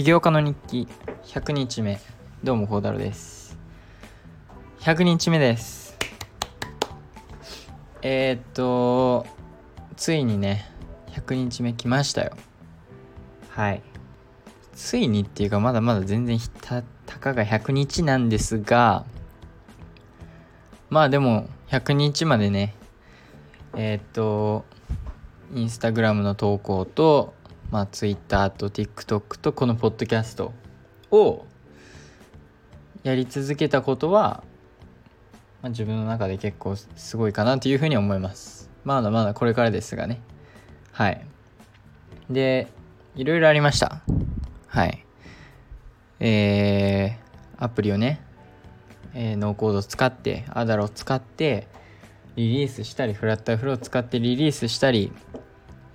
起業家の日記100日目どうもこうだろです。100日目です。えー、っとついにね100日目来ましたよ。はい。ついにっていうかまだまだ全然たたかが100日なんですがまあでも100日までねえー、っとインスタグラムの投稿とまあ、Twitter と TikTok とこのポッドキャストをやり続けたことは、まあ、自分の中で結構すごいかなというふうに思います。まだまだこれからですがね。はい。で、いろいろありました。はい。えー、アプリをね、えー、ノーコードを使って、アダロを使って、リリースしたり、フラッターフローを使ってリリースしたり、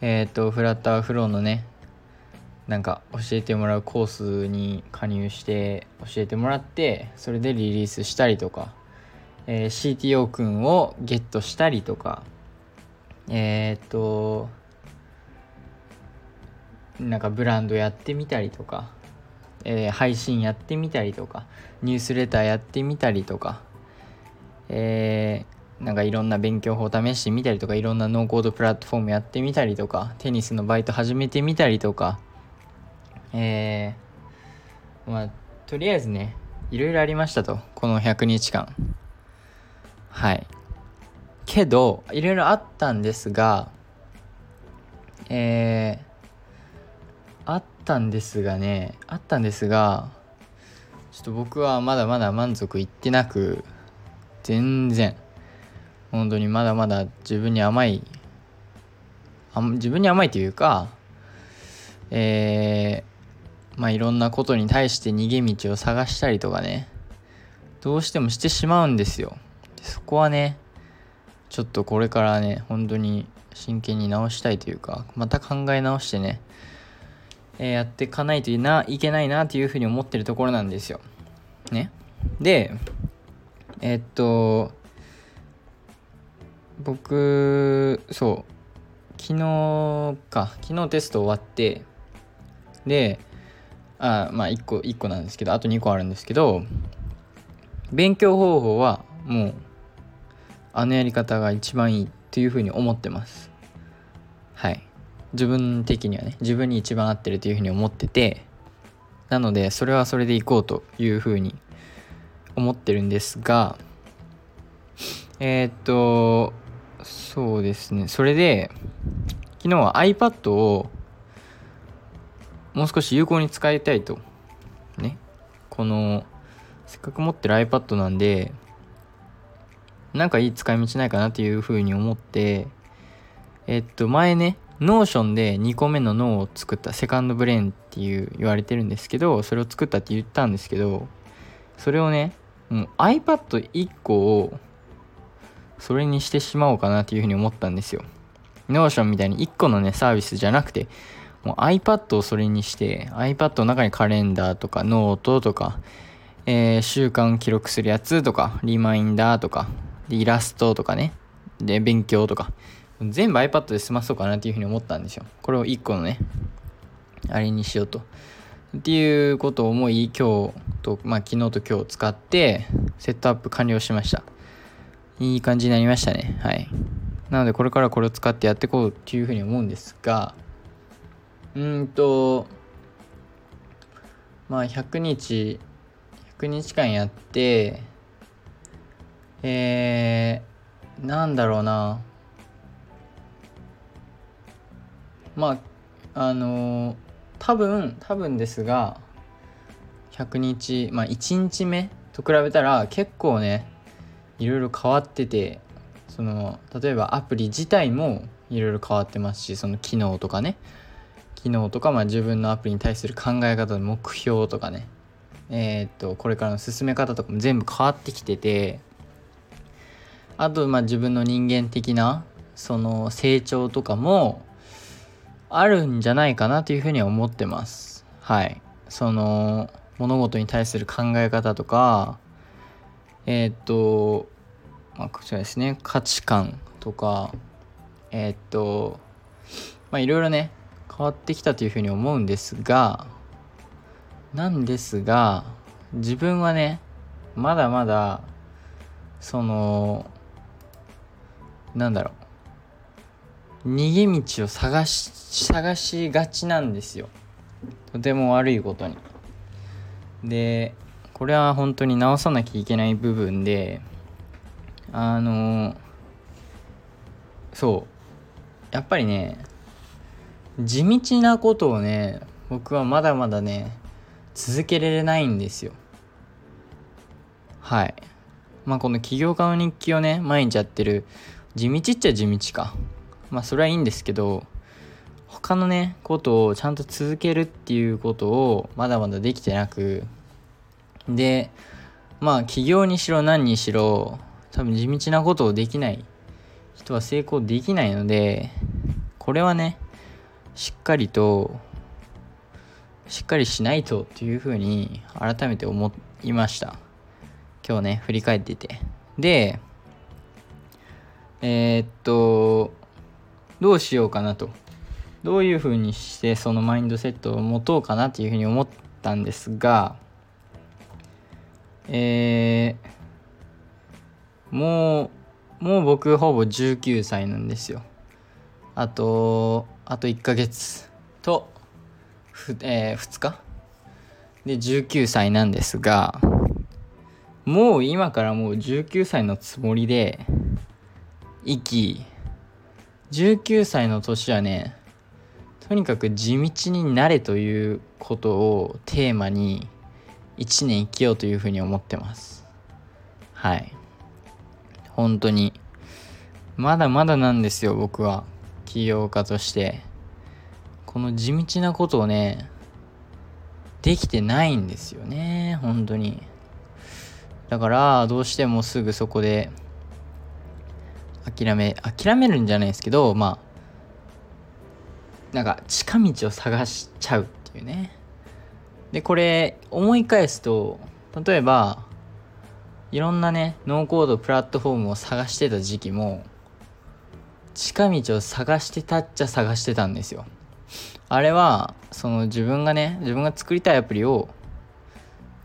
えっ、ー、とフラッターフローのねなんか教えてもらうコースに加入して教えてもらってそれでリリースしたりとか、えー、CTO 君をゲットしたりとかえっ、ー、となんかブランドやってみたりとか、えー、配信やってみたりとかニュースレターやってみたりとか、えなんかいろんな勉強法試してみたりとかいろんなノーコードプラットフォームやってみたりとかテニスのバイト始めてみたりとか。えー、まあとりあえずねいろいろありましたとこの100日間。はい。けどいろいろあったんですがえー、あったんですがねあったんですがちょっと僕はまだまだ満足いってなく全然。本当にまだまだ自分に甘い自分に甘いというかえー、まあいろんなことに対して逃げ道を探したりとかねどうしてもしてしまうんですよ。そこはねちょっとこれからね本当に真剣に直したいというかまた考え直してね、えー、やっていかないといないけないなというふうに思ってるところなんですよ。ね。でえー、っと僕そう。昨日か。昨日テスト終わってであまあ1個1個なんですけどあと2個あるんですけど勉強方法はもうあのやり方が一番いいというふうに思ってます。はい。自分的にはね自分に一番合ってるというふうに思っててなのでそれはそれでいこうというふうに思ってるんですがえー、っとそうですね。それで昨日は iPad をもう少し有効に使いたいと。ね。このせっかく持ってる iPad なんでなんかいい使い道ないかなっていうふうに思ってえっと前ね Notion で2個目の脳を作った second brain っていう言われてるんですけどそれを作ったって言ったんですけどそれをねもう iPad1 個をそれにしてしまおうかなというふうに思ったんですよ。Notion みたいに1個のね、サービスじゃなくて、もう iPad をそれにして、iPad の中にカレンダーとかノートとか、えー、習慣記録するやつとか、リマインダーとか、イラストとかね、で、勉強とか、全部 iPad で済まそうかなっていうふうに思ったんですよ。これを1個のね、あれにしようと。っていうことを思い、今日と、まあ昨日と今日使って、セットアップ完了しました。いい感じになりましたね。はい。なので、これからこれを使ってやっていこうっていうふうに思うんですが、うんと、まあ、100日、100日間やって、えー、なんだろうな。まあ、あのー、多分、多分ですが、100日、まあ、1日目と比べたら結構ね、いろいろ変わっててその例えばアプリ自体もいろいろ変わってますしその機能とかね。機能とか、まあ、自分のアプリに対する考え方の目標とかね。えー、っとこれからの進め方とかも全部変わってきててあとまあ自分の人間的なその成長とかもあるんじゃないかなというふうには思ってます。はい。その物事に対する考え方とかえー、っと、まあ、こちらですね。価値観とかえー、っとまあいろいろね変わってきたというふうに思うんですがなんですが自分はねまだまだそのなんだろう。逃げ道を探し探しがちなんですよ。とても悪いことに。でこれは本当に直さなきゃいけない部分であのそう。やっぱりね地道なことをね僕はまだまだね続けられないんですよ。はい。まあこの起業家の日記をね毎日やってる地道っちゃ地道か。まあそれはいいんですけど他のねことをちゃんと続けるっていうことをまだまだできてなくでまあ起業にしろ何にしろ多分地道なことをできない。人は成功できないのでこれはねしっかりとしっかりしないとっていうふうに改めて思いました。今日ね振り返ってて。でえー、っとどうしようかなと。どういうふうにしてそのマインドセットを持とうかなっていうふうに思ったんですがえー、もうもう僕ほぼ19歳なんですよ。あとあと1ヶ月とふ、えー、2日？で19歳なんですがもう今からもう19歳のつもりで生き19歳の年はねとにかく地道になれということをテーマに1年生きようというふうに思ってます。はい。本当に。まだまだなんですよ僕は。起業家として。この地道なことをねできてないんですよね本当に。だからどうしてもすぐそこで諦め諦めるんじゃないですけどまあなんか近道を探しちゃうっていうね。でこれ思い返すと例えばいろんなねノーコードプラットフォームを探してた時期も近道を探してたっちゃ探してたんですよ。あれはその自分がね自分が作りたいアプリを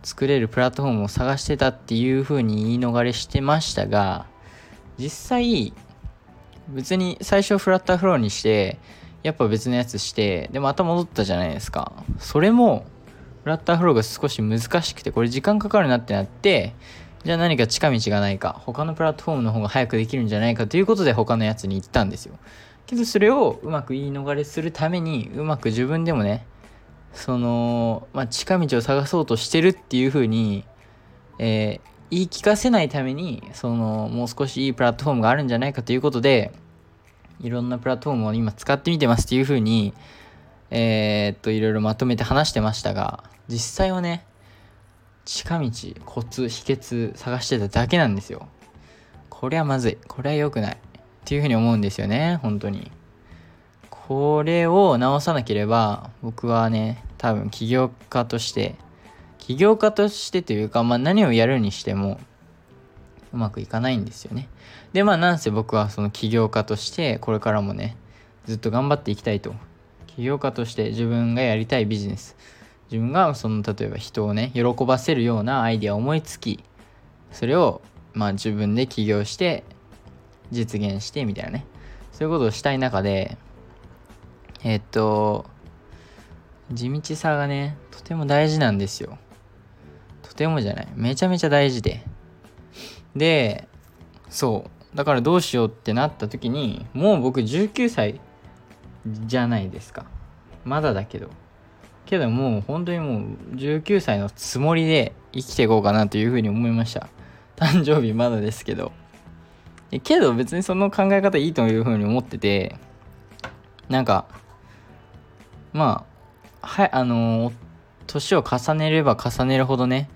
作れるプラットフォームを探してたっていう風に言い逃れしてましたが実際別に最初フラッターフローにしてやっぱ別のやつしてでまた戻ったじゃないですか。それもラッターフローが少し難しくてこれ時間かかるなってなってじゃあ何か近道がないか他のプラットフォームの方が早くできるんじゃないかということで他のやつに行ったんですよ。けどそれをうまく言い逃れするためにうまく自分でもねその、まあ、近道を探そうとしてるっていう風に、えー、言い聞かせないためにそのもう少しいいプラットフォームがあるんじゃないかということでいろんなプラットフォームを今使ってみてますっていう風にえー、っといろいろまとめて話してましたが実際はね近道コツ秘訣探してただけなんですよ。これはまずい。これは良くない。っていうふうに思うんですよね本当に。これを直さなければ僕はね多分起業家として起業家としてというか、まあ、何をやるにしてもうまくいかないんですよね。でまあなんせ僕はその起業家としてこれからもねずっと頑張っていきたいと。起業家として自分がやりたいビジネス。自分がその例えば人をね喜ばせるようなアイデアを思いつきそれをまあ自分で起業して実現してみたいなね。そういうことをしたい中でえっと地道さがねとても大事なんですよ。とてもじゃない。めちゃめちゃ大事で。でそう。だからどうしようってなった時にもう僕19歳じゃないですか。まだだけど。けどもう本当にもう19歳のつもりで生きていこうかなというふうに思いました。誕生日まだですけど。けど別にその考え方いいというふうに思っててなんかまあはいあの年を重ねれば重ねるほどね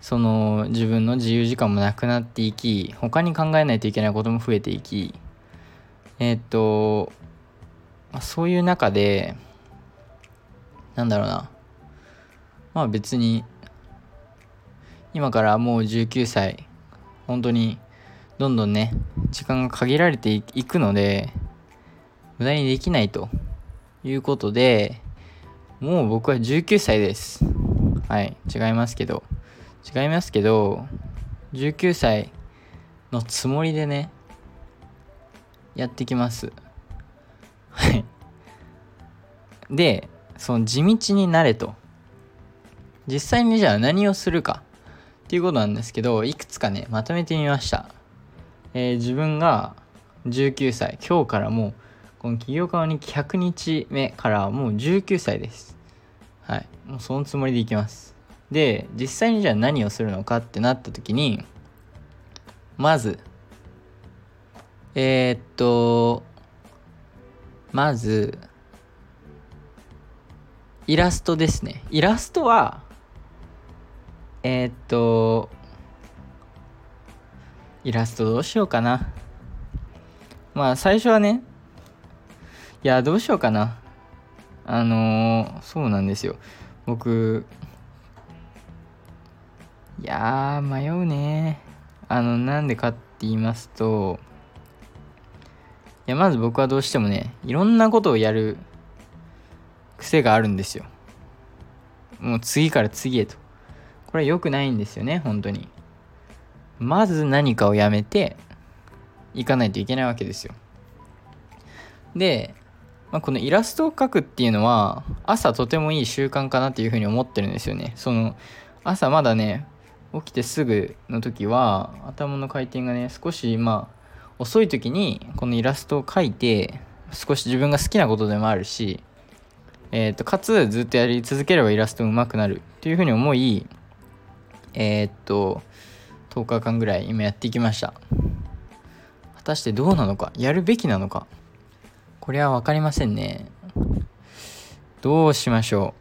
その自分の自由時間もなくなっていき他に考えないといけないことも増えていきえー、っとそういう中でなんだろうな。まあ別に今からもう19歳。本当にどんどんね時間が限られていくので無駄にできないと。いうことでもう僕は19歳です。はい違いますけど。違いますけど19歳のつもりでねやってきます。はい。でその地道になれと。実際にじゃあ何をするかっていうことなんですけどいくつかねまとめてみました、えー、自分が19歳今日からもうこの企業家に100日目からもう19歳です。はいもうそのつもりでいきます。で実際にじゃあ何をするのかってなった時にまずえー、っとまずイラストですね。イラストはえー、っとイラストどうしようかな。まあ最初はねいやどうしようかな。あのー、そうなんですよ。僕いや迷うね。あのなんでかって言いますといやまず僕はどうしてもねいろんなことをやる癖があるんですよ。もう次から次へと。これは良くないんですよね本当に。まず何かをやめていかないといけないわけですよ。で、まあ、このイラストを描くっていうのは朝とてもいい習慣かなっていうふうに思ってるんですよね。その朝まだね起きてすぐの時は頭の回転がね少しまあ遅い時にこのイラストを描いて少し自分が好きなことでもあるしえーと、かつずっとやり続ければイラスト上手くなるっていうふうに思いえー、っと10日間ぐらい今やってきました。果たしてどうなのかやるべきなのかこれは分かりませんね。どうしましょ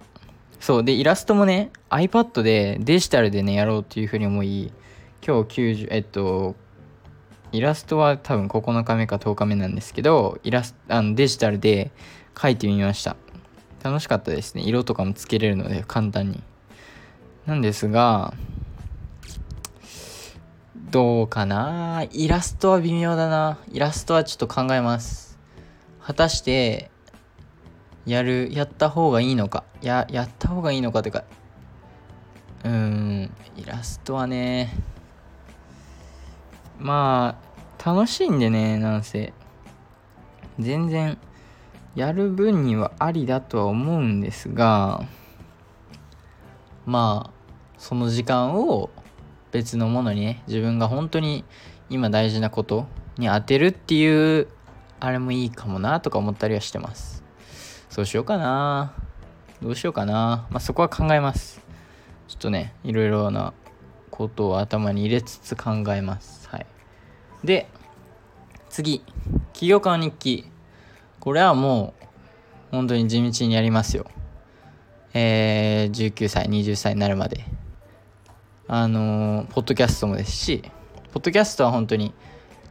う。そうでイラストもね iPad でデジタルでねやろうっていうふうに思い今日90えっとイラストは多分9日目か10日目なんですけどイラスあのデジタルで描いてみました。楽しかったですね。色とかもつけれるので簡単に。なんですがどうかな。イラストは微妙だな。イラストはちょっと考えます。果たしてやるやった方がいいのか。ややった方がいいのかというか。うーんイラストはね。まあ楽しいんでねなんせ。全然やる分にはありだとは思うんですがまあその時間を別のものにね自分が本当に今大事なことに当てるっていうあれもいいかもなとか思ったりはしてます。そうしようかな。どうしようかな。まあそこは考えます。ちょっとねいろいろなことを頭に入れつつ考えます。はい。で次。起業家の日記。これはもう本当に地道にやりますよ。えー、19歳、20歳になるまで。あのー、ポッドキャストもですし、ポッドキャストは本当に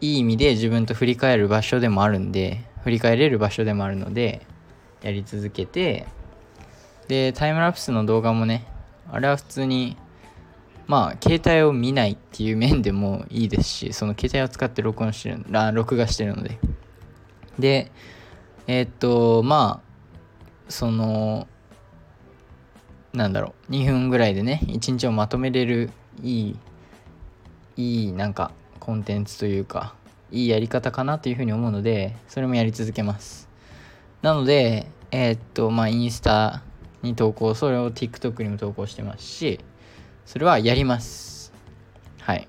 いい意味で自分と振り返る場所でもあるんで、振り返れる場所でもあるので、やり続けて、で、タイムラプスの動画もね、あれは普通に、まあ、携帯を見ないっていう面でもいいですし、その携帯を使って録音してる、録画してるので。で、え、っとまあそのなんだろう2分ぐらいでね1日をまとめれるいいいいなんかコンテンツというかいいやり方かなというふうに思うのでそれもやり続けます。なのでえー、っとまあインスタに投稿それを TikTok にも投稿してますしそれはやります。はい。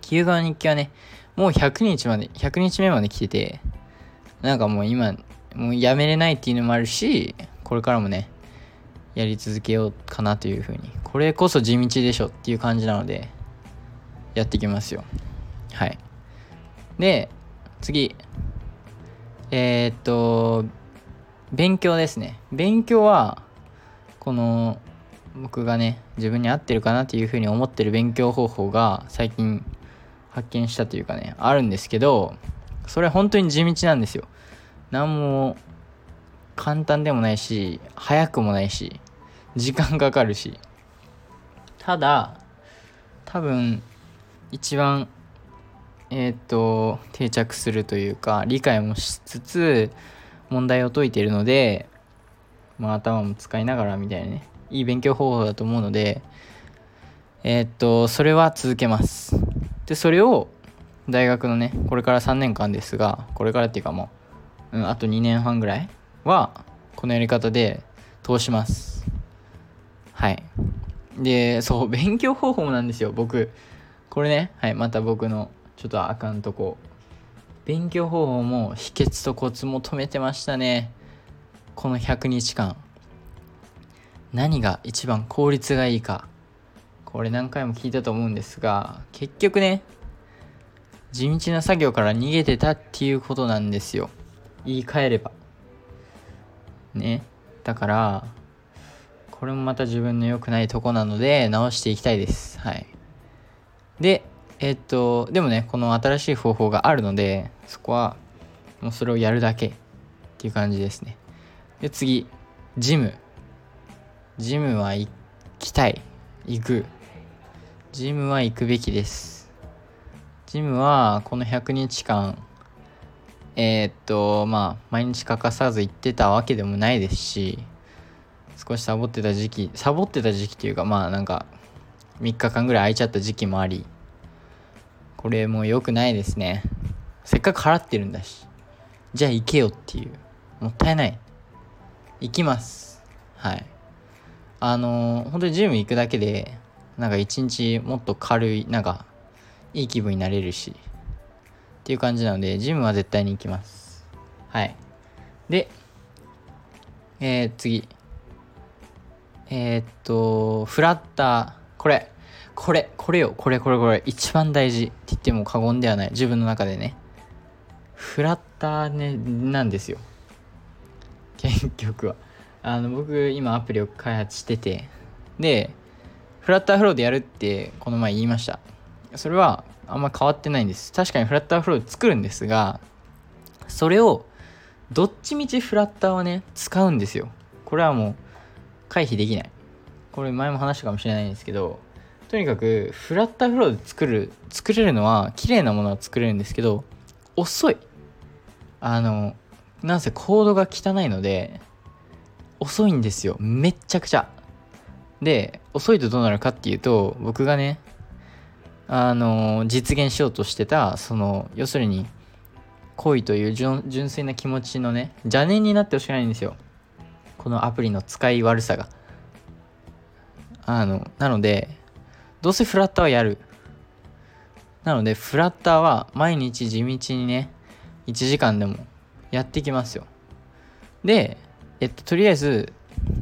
旧川日記はねもう100日まで100日目まで来ててなんかもう今もうやめれないっていうのもあるしこれからもねやり続けようかなというふうに。これこそ地道でしょっていう感じなのでやっていきますよ。はい。で次。えー、っと勉強ですね。勉強はこの僕がね自分に合ってるかなっていうふうに思ってる勉強方法が最近発見したというかねあるんですけどそれ本当に地道なんですよ。何も簡単でもないし早くもないし時間かかるし。ただ多分一番えっ、と定着するというか理解もしつつ問題を解いているので、まあ、頭も使いながらみたいなねいい勉強方法だと思うのでえー、っとそれは続けます。でそれを大学のねこれから3年間ですがこれからっていうかもう、うん、あと2年半ぐらいはこのやり方で通します。はい。でそう 勉強方法なんですよ僕。これねはいまた僕のちょっとあかんとこ。勉強方法も秘訣とコツ求めてましたね。この100日間。何が一番効率がいいか。これ何回も聞いたと思うんですが結局ね地道な作業から逃げてたっていうことなんですよ。言い換えれば。ね。だからこれもまた自分の良くないとこなので直していきたいです。はい。でえっとでもねこの新しい方法があるのでそこはもうそれをやるだけっていう感じですね。で次。ジム。ジムは行きたい。行く。ジムは行くべきです。ジムはこの100日間えー、っとまあ毎日欠かさず行ってたわけでもないですし少しサボってた時期サボってた時期っていうかまあなんか3日間ぐらい空いちゃった時期もありこれもう良くないですね。せっかく払ってるんだしじゃあ行けよっていう。もったいない。行きます。はい。あのー、本当にジム行くだけでなんか一日もっと軽いなんかいい気分になれるしっていう感じなのでジムは絶対に行きます。はい。でえー、次。えー、っとフラッター。これ。これこれよ。これこれこれ。一番大事って言っても過言ではない。自分の中でね。フラッターねなんですよ。結局は。あの僕今アプリを開発してて。でフラッターフローでやるってこの前言いました。それはあんま変わってないんです。確かにフラッターフロー作るんですがそれをどっちみちフラッターはね使うんですよ。これはもう回避できない。これ前も話したかもしれないんですけどとにかくフラッターフローで作る作れるのは綺麗なものは作れるんですけど遅い。あのなんせコードが汚いので遅いんですよ。めっちゃくちゃ。で遅いとどうなるかっていうと僕がねあの実現しようとしてたその要するに恋という純粋な気持ちのね邪念になってほしくないんですよ。このアプリの使い悪さが。あのなのでどうせフラッターはやる。なのでフラッターは毎日地道にね1時間でもやっていきますよ。でえっととりあえず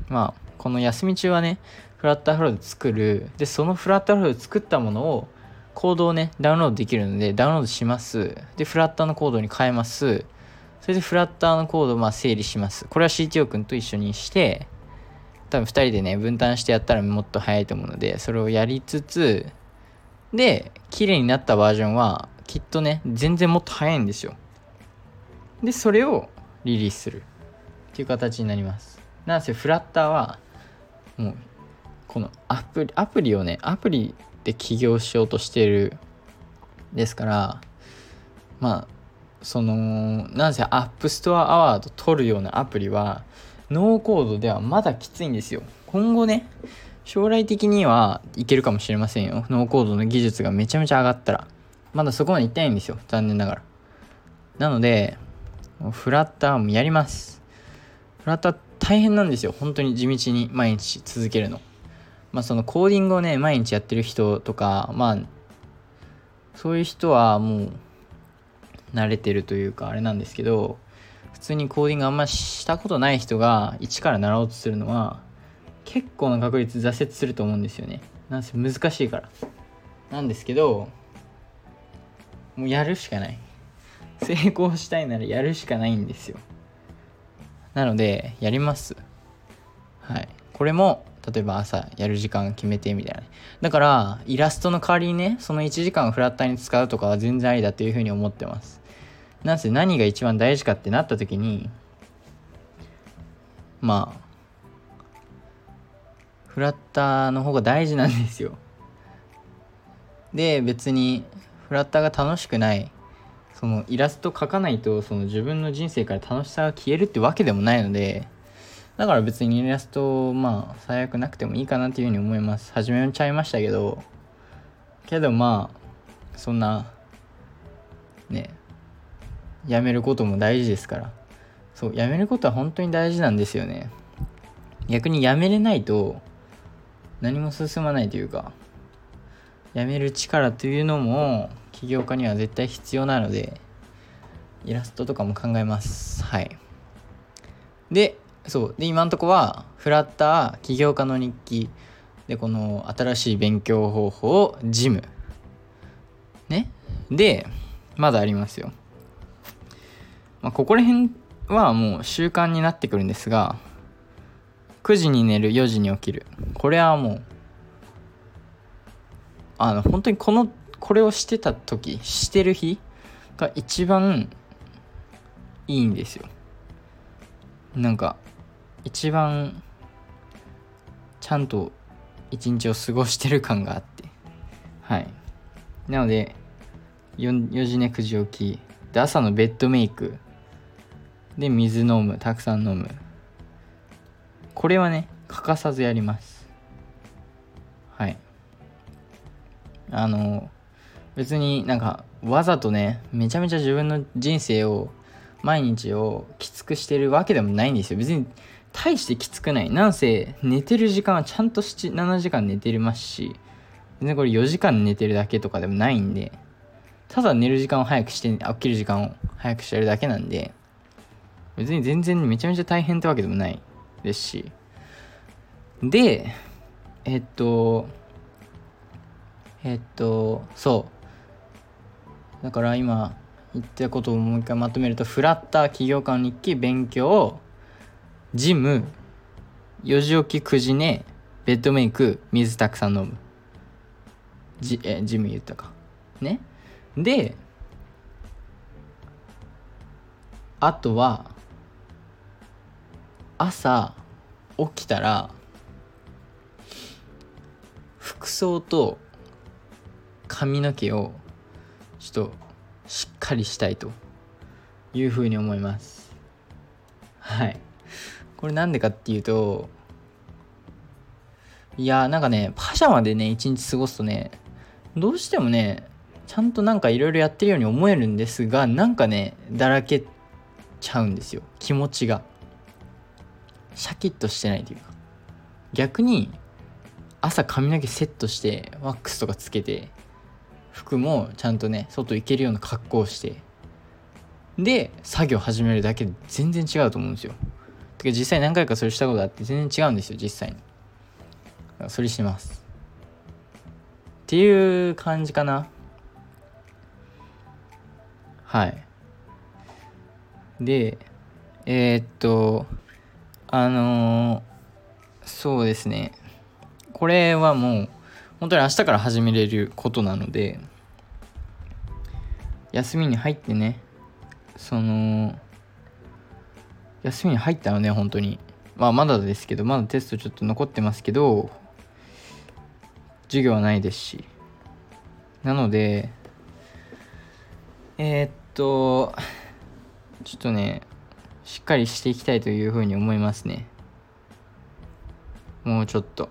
まあこの休み中はねフラッターフローで作る。でそのフラッターフローで作ったものをコードをねダウンロードできるのでダウンロードします。でフラッターのコードに変えます。それでフラッターのコードをまあ整理します。これは CTO 君と一緒にして多分2人でね分担してやったらもっと早いと思うのでそれをやりつつで綺麗になったバージョンはきっとね全然もっと早いんですよ。でそれをリリースする。っていう形になります。なんせフラッターはもうこのアプリアプリをねアプリで起業しようとしてるですからまあそのなんせアップストアアワード取るようなアプリはノーコードではまだきついんですよ。今後ね将来的にはいけるかもしれませんよ。ノーコードの技術がめちゃめちゃ上がったら。まだそこまで行ってないんですよ。残念ながら。なのでフラッターもやります。フラッター大変なんですよ。本当に地道に毎日続けるの。まあそのコーディングをね毎日やってる人とかまあそういう人はもう慣れてるというかあれなんですけど普通にコーディングあんましたことない人が一から習おうとするのは結構な確率挫折すると思うんですよね。なんせ難しいから。なんですけどもうやるしかない。成功したいならやるしかないんですよ。なのでやります。はい。これも例えば朝やる時間決めてみたいな。だからイラストの代わりにねその1時間フラッターに使うとかは全然ありだというふうに思ってます。なぜ何が一番大事かってなった時にまあフラッターの方が大事なんですよ。で別にフラッターが楽しくないそのイラスト描かないとその自分の人生から楽しさが消えるってわけでもないのでだから別にイラストまあ最悪なくてもいいかなっていうふうに思います。始めちゃいましたけど。けどまあそんなねやめることも大事ですから。そうやめることは本当に大事なんですよね。逆にやめれないと何も進まないというかやめる力というのも起業家には絶対必要なのでイラストとかも考えます。はい。でそう。で今んとこはフラッター起業家の日記。でこの新しい勉強方法ジム。ね。でまだありますよ、まあ、ここら辺はもう習慣になってくるんですが9時に寝る4時に起きる。これはもうあの本当にこのこれをしてた時してる日が一番いいんですよ。なんか一番ちゃんと一日を過ごしてる感があって。はい。なので 4, 4時寝9時起き。で朝のベッドメイク。で水飲む。たくさん飲む。これはね欠かさずやります。はい。あの別になんかわざとねめちゃめちゃ自分の人生を毎日をきつくしてるわけでもないんですよ。別に大してきつくない。なんせ寝てる時間はちゃんと7時間寝てますし全然これ4時間寝てるだけとかでもないんでただ寝る時間を早くして起きる時間を早くしてるだけなんで別に全然めちゃめちゃ大変ってわけでもないですし。でえっとえっとそう。だから今言ったことをもう一回まとめるとフラッター起業家の日記勉強ジム4時起き9時寝ベッドメイク水たくさん飲む。ジえジム言ったか。ね。であとは朝起きたら服装と髪の毛をちょっとしっかりしたいというふうに思います。はい。これなんでかっていうといやなんかねパジャマでね一日過ごすとねどうしてもねちゃんとなんかいろいろやってるように思えるんですがなんかねだらけちゃうんですよ。気持ちが。シャキッとしてないというか。逆に朝髪の毛セットしてワックスとかつけて服もちゃんとね外行けるような格好をして。で作業始めるだけで全然違うと思うんですよ。てか実際何回かそれしたことあって全然違うんですよ実際に。それします。っていう感じかな。はい。でえー、っとあのー、そうですね。これはもう本当に明日から始めれることなので休みに入ってねその休みに入ったのね本当に。まあまだですけどまだテストちょっと残ってますけど授業はないですし。なのでえー、っとちょっとねしっかりしていきたいというふうに思いますね。もうちょっと。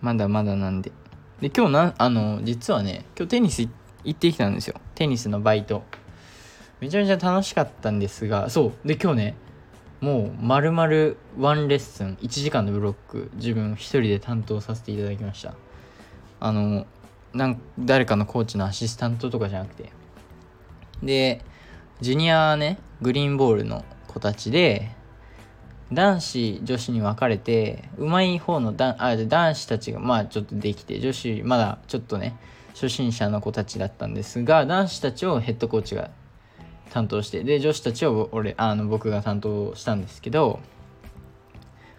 まだまだなんで。で今日なあの実はね今日テニス行ってきたんですよ。テニスのバイト。めちゃめちゃ楽しかったんですがそう。で今日ねもう丸々ワンレッスン1時間のブロック自分一人で担当させていただきました。あのなん誰かのコーチのアシスタントとかじゃなくて。でジュニアねグリーンボールの子たちで男子女子に分かれて上手い方のだあ男子たちがまあちょっとできて女子まだちょっとね初心者の子たちだったんですが男子たちをヘッドコーチが担当してで女子たちを俺あの僕が担当したんですけど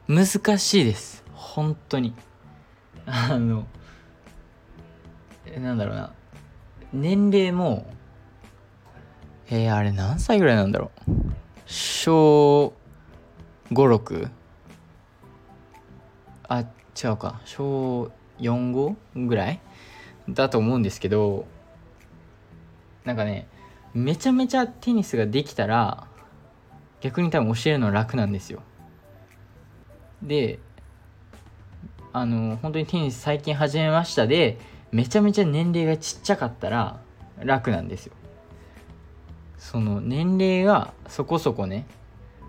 難しいです。本当に。あのなんだろうな。年齢もえー、あれ何歳ぐらいなんだろう。小56あ違うか。小45ぐらいだと思うんですけどなんかねめちゃめちゃテニスができたら逆に多分教えるの楽なんですよ。であの本当にテニス最近始めましたでめちゃめちゃ年齢がちっちゃかったら楽なんですよ。その年齢がそこそこね、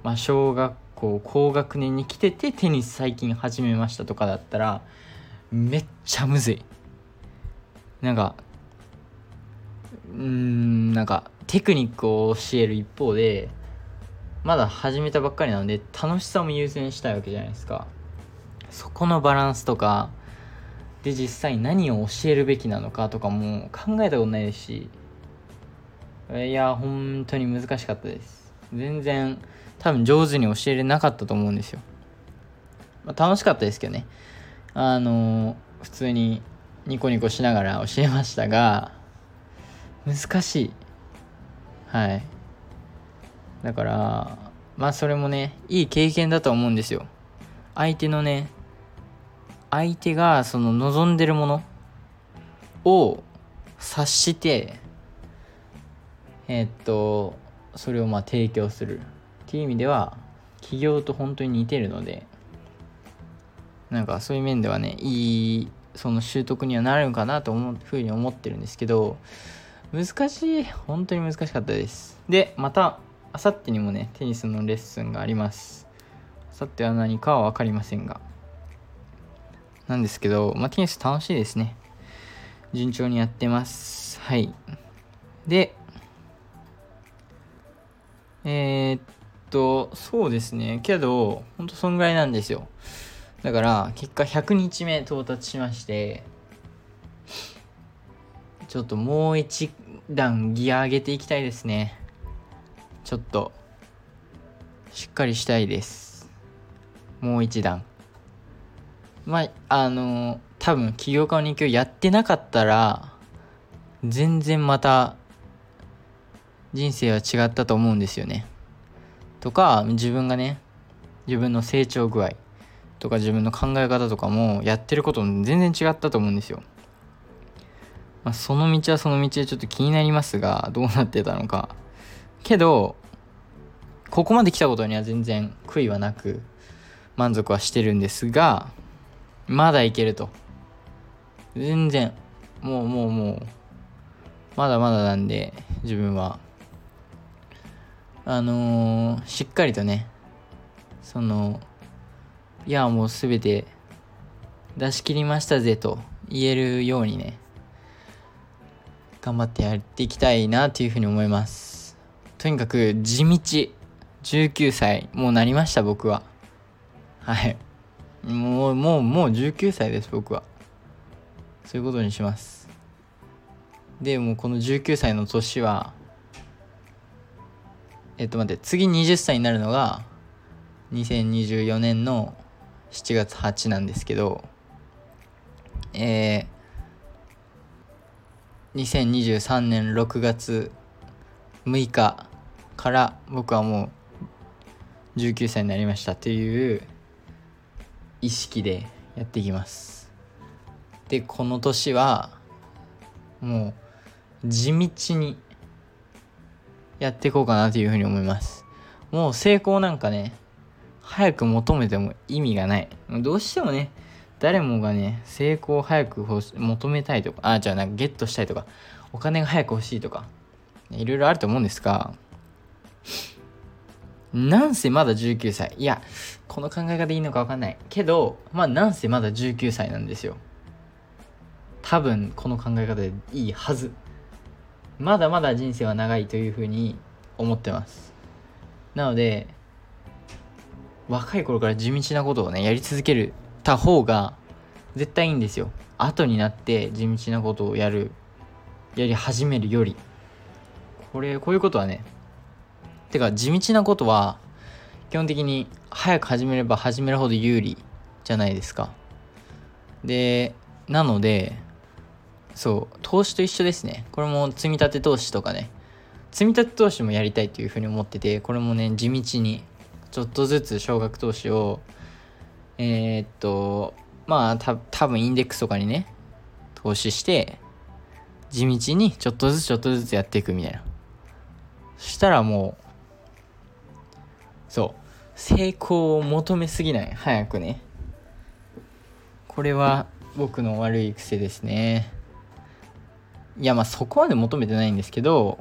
まあ、小学校高学年に来ててテニス最近始めましたとかだったらめっちゃむずい。なんかうーんなんかテクニックを教える一方でまだ始めたばっかりなので楽しさも優先したいわけじゃないですか。そこのバランスとかで実際何を教えるべきなのかとかも考えたことないですしいや本当に難しかったです。全然多分上手に教えれなかったと思うんですよ、まあ、楽しかったですけどね。あの普通にニコニコしながら教えましたが難しい。はい。だからまあそれもねいい経験だと思うんですよ。相手のね相手がその望んでるものを察してえ、っとそれをまあ提供する。っていう意味では起業と本当に似てるのでなんかそういう面ではねいいその習得にはなるのかなと思うふうに思ってるんですけど難しい。本当に難しかったです。でまたあさってにもねテニスのレッスンがあります。あさっては何かは分かりませんが。なんですけど、まあ、テニス楽しいですね。順調にやってます。はい。でえー、っとそうですね。けどほんとそんぐらいなんですよ。だから結果100日目到達しまして。ちょっともう一段ギア上げていきたいですね。ちょっとしっかりしたいです。もう一段。まああの多分起業家の2級やってなかったら全然また人生は違ったと思うんですよね。とか自分がね自分の成長具合とか自分の考え方とかもやってることも全然違ったと思うんですよ。まあ、その道はその道でちょっと気になりますがどうなってたのか。けどここまで来たことには全然悔いはなく満足はしてるんですがまだいけると。全然もうもうもうまだまだなんで自分はあのー、しっかりとねそのいやもう全て出し切りましたぜと言えるようにね頑張ってやっていきたいなというふうに思います。とにかく地道。19歳。もうなりました僕は。はい。もうもうもう19歳です僕は。そういうことにします。でもうこの19歳の年はえっと待って次20歳になるのが2024年の7月8なんですけどえー、2023年6月6日から僕はもう19歳になりましたという意識でやっていきますでこの年はもう地道にやっていこうかなというふうに思いますもう成功なんかね早く求めても意味がない。どうしてもね、誰もがね、成功を早く求めたいとか、あ、じゃあなんかゲットしたいとか、お金が早く欲しいとか、いろいろあると思うんですが、なんせまだ19歳。いや、この考え方でいいのかわかんない。けど、まあなんせまだ19歳なんですよ。多分この考え方でいいはず。まだまだ人生は長いというふうに思ってます。なので、若い頃から地道なことをねやり続けるた方が絶対いいんですよ。後になって地道なことをやる。やり始めるより。これこういうことはねてか地道なことは基本的に早く始めれば始めるほど有利じゃないですか。でなのでそう投資と一緒ですね。これも積み立て投資とかね。積み立て投資もやりたいというふうに思っててこれもね地道にちょっとずつ少額投資をえー、っとまあた多分インデックスとかにね投資して地道にちょっとずつちょっとずつやっていくみたいな。そしたらもうそう成功を求めすぎない。早くね。これは僕の悪い癖ですね。いやまあそこまで求めてないんですけど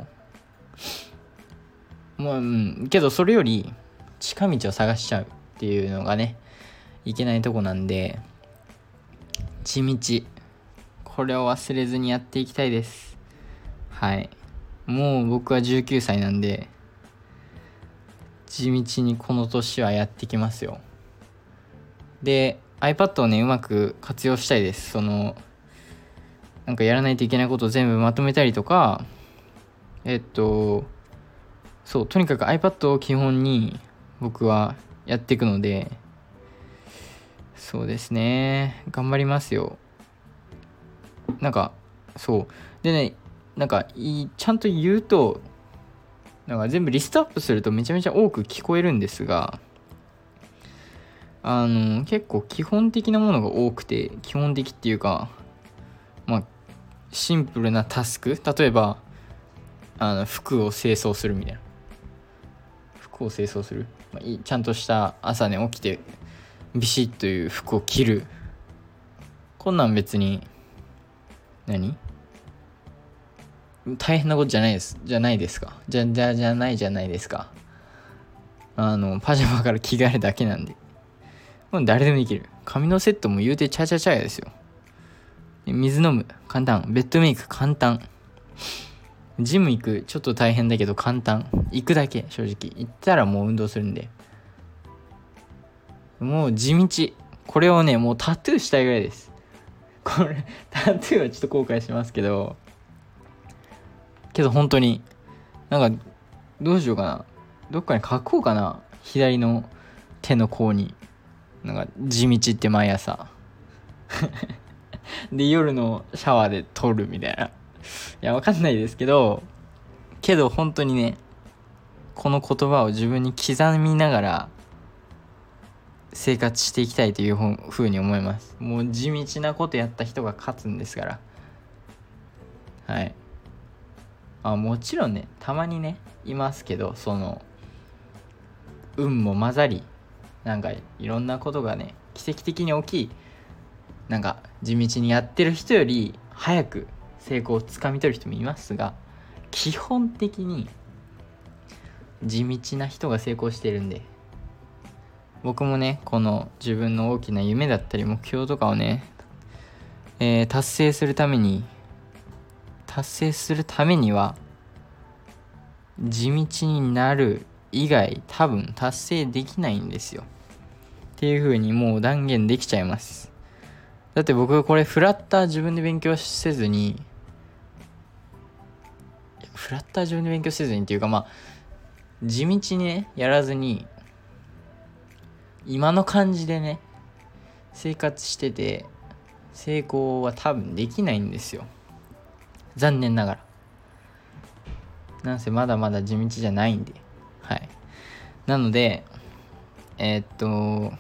もううん。けどそれより近道を探しちゃうっていうのがねいけないとこなんで地道。これを忘れずにやっていきたいです。はい。もう僕は19歳なんで地道にこの年はやってきますよ。で iPad をねうまく活用したいです。そのなんかやらないといけないことを全部まとめたりとかえっとそうとにかく iPad を基本に僕はやっていくのでそうですね。頑張りますよ。なんかそう。でねなんかいちゃんと言うとなんか全部リストアップするとめちゃめちゃ多く聞こえるんですがあの結構基本的なものが多くて基本的っていうかまあシンプルなタスク。例えばあの服を清掃するみたいな。服を清掃する、まあ、ちゃんとした朝ね起きてビシッという服を着るこんなん別に何？大変なことじゃないです。じゃないですか。じゃ、じゃ、じゃないじゃないですか。あの、パジャマから着替えるだけなんで。もう誰でもできる。髪のセットも言うてチャチャチャやですよ。水飲む。簡単。ベッドメイク簡単。ジム行く。ちょっと大変だけど簡単。行くだけ、正直。行ったらもう運動するんで。もう地道。これをね、もうタトゥーしたいぐらいです。これ、タトゥーはちょっと後悔しますけど、けど本当に、なんか、どうしようかな。どっかに書こうかな。左の手の甲に。なんか、地道って毎朝。で、夜のシャワーで撮るみたいな。いや、わかんないですけど、けど本当にね、この言葉を自分に刻みながら生活していきたいというふうに思います。もう地道なことやった人が勝つんですから。はい。あもちろんねたまにねいますけどその運も混ざりなんかいろんなことがね奇跡的に起きいなんか地道にやってる人より早く成功をつかみ取る人もいますが基本的に地道な人が成功してるんで僕もねこの自分の大きな夢だったり目標とかをね、えー、達成するために達成するためには地道になる以外多分達成できないんですよ。っていう風にもう断言できちゃいます。だって僕これフラッター自分で勉強せずにフラッター自分で勉強せずにっていうかまあ地道にねやらずに今の感じでね生活してて成功は多分できないんですよ。残念ながら。なんせまだまだ地道じゃないんで。はい。なのでえー、っと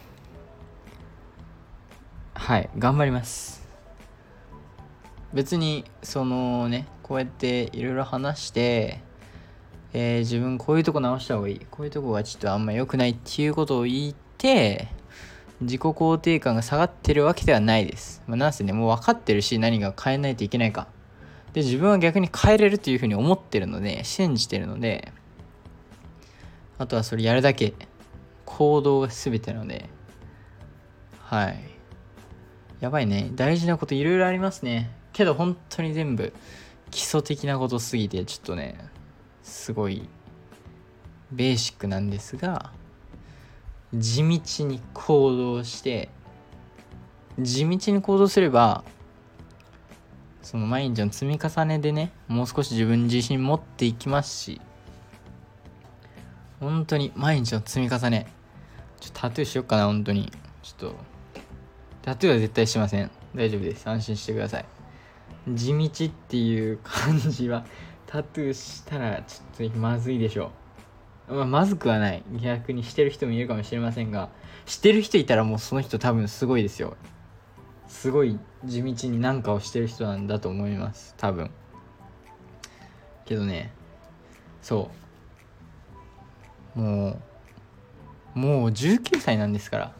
はい頑張ります。別にそのねこうやっていろいろ話してえー、自分こういうとこ直した方がいい。こういうとこがちょっとあんま良くないっていうことを言ってて自己肯定感が下がってるわけではないです、まあ、なんせねもう分かってるし何が変えないといけないか。で自分は逆に変えれるというふうに思ってるので信じてるのであとはそれやるだけ。行動が全てなので。はい。やばいね。大事なこといろいろありますね。けど本当に全部基礎的なことすぎてちょっとねすごいベーシックなんですが地道に行動して地道に行動すればその毎日の積み重ねでねもう少し自分自信持っていきますし本当に毎日の積み重ねちょっとタトゥーしよっかな本当に。ちょっとタトゥーは絶対しません。大丈夫です。安心してください。地道っていう感じはタトゥーしたらちょっとまずいでしょう、まあ、まずくはない。逆にしてる人もいるかもしれませんがしてる人いたらもうその人多分すごいですよ。すごい地道に何かをしてる人なんだと思います。多分。けどねそう。もうもう19歳なんですから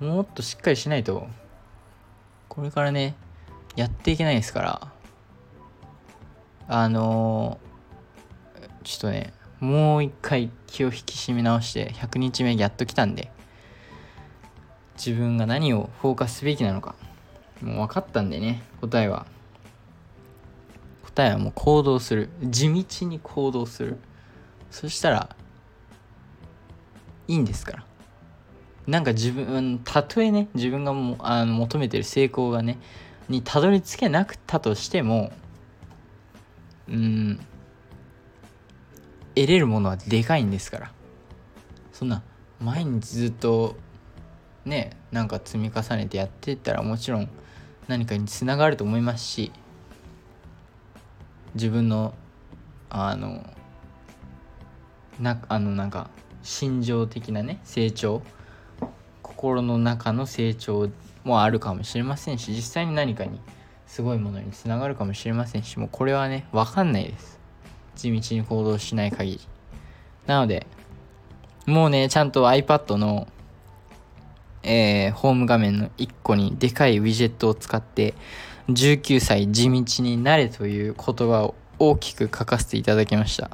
もっとしっかりしないとこれからねやっていけないですから。あのー、ちょっとねもう一回気を引き締め直して100日目やっと来たんで自分が何をフォーカスすべきなのかもう分かったんでね答えは。答えはもう行動する。地道に行動する。そしたらいいんですから。なんか自分たとえね自分がもあの求めてる成功がねにたどり着けなくたとしてもうん得れるものはでかいんですから。そんな毎日ずっとねなんか積み重ねてやってったらもちろん何かにつながると思いますし自分のあのなあのなんか心情的なね成長心の中の成長もあるかもしれませんし実際に何かにすごいものにつながるかもしれませんしもうこれはね分かんないです。地道に行動しない限り。なのでもうねちゃんと iPad のえー、ホーム画面の1個にでかいウィジェットを使って19歳地道になれという言葉を大きく書かせていただきました。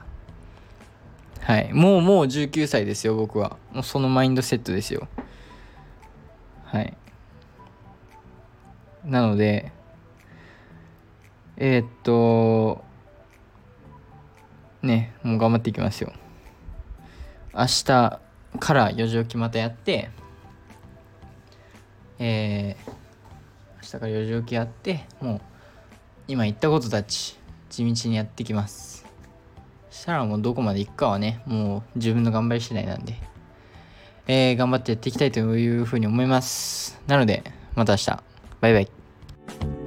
はい。もうもう19歳ですよ僕は。もうそのマインドセットですよ。はい。なのでえー、っとねもう頑張っていきますよ。明日から4時起きまたやってえー、明日から4時起きやってもう今言ったことたち地道にやってきます。したらもうどこまで行くかはねもう自分の頑張り次第なんでえー、頑張ってやっていきたいというふうに思います。なのでまた明日。バイバイ。